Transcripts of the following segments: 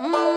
Mm.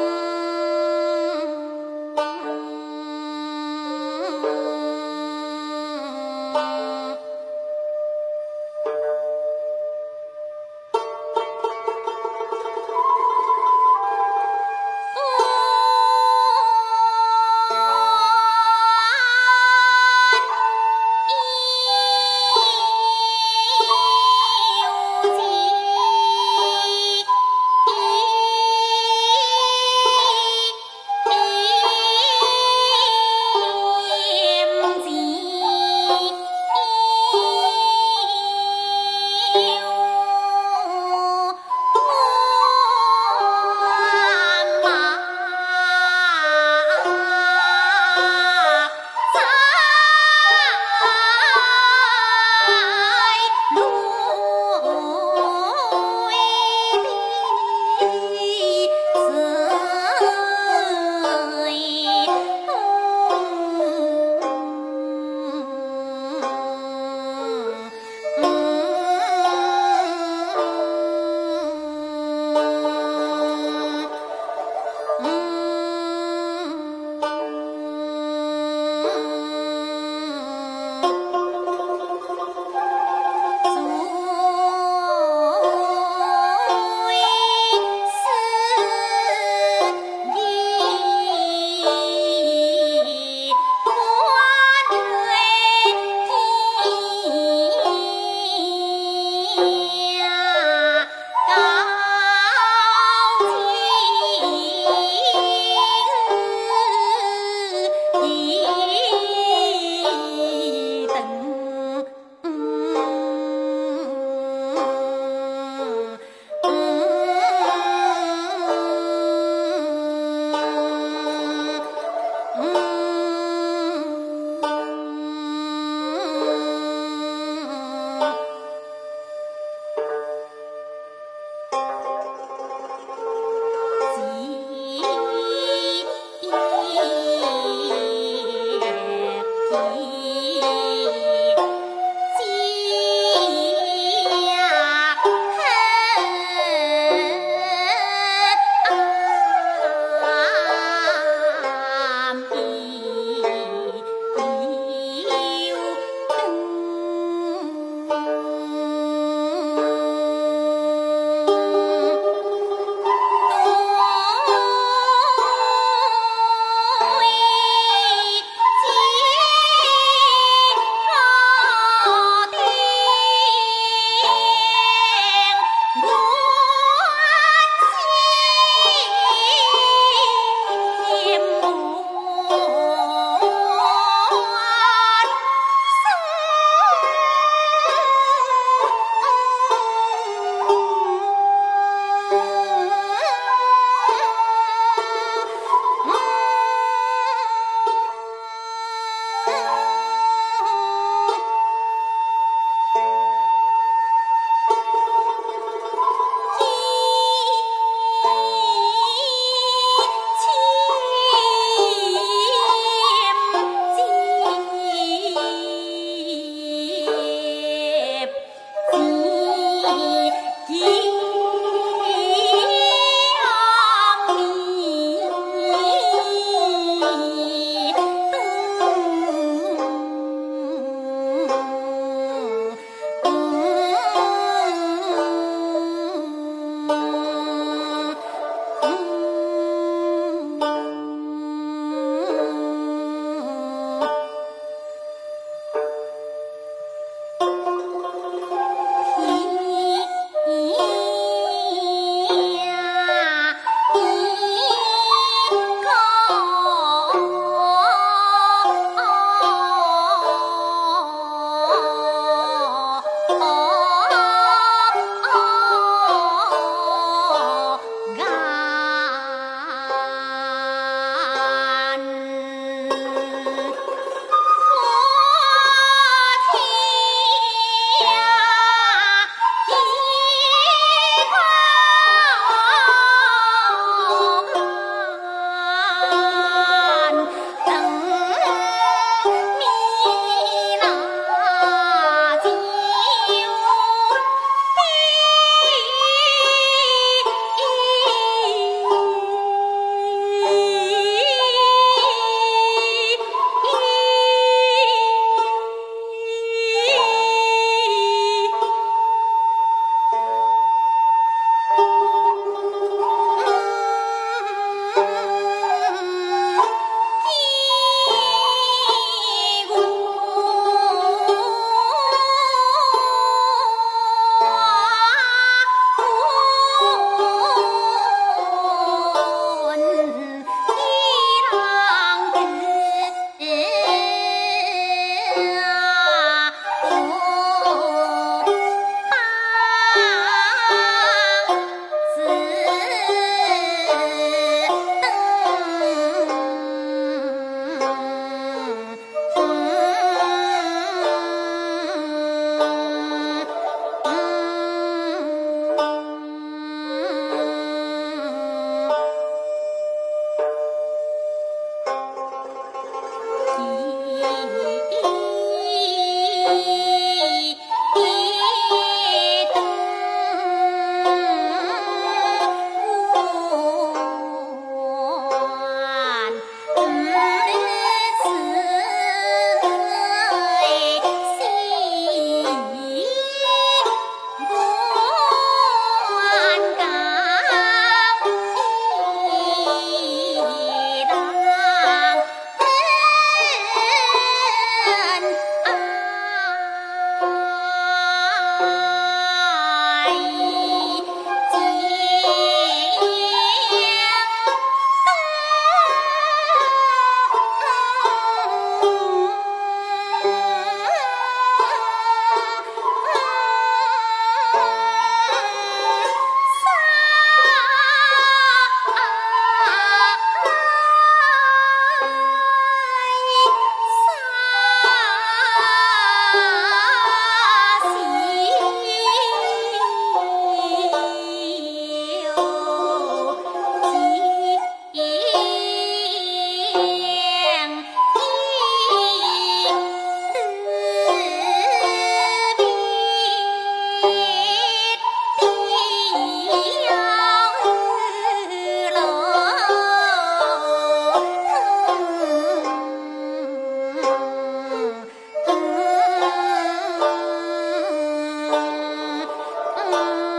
Mama.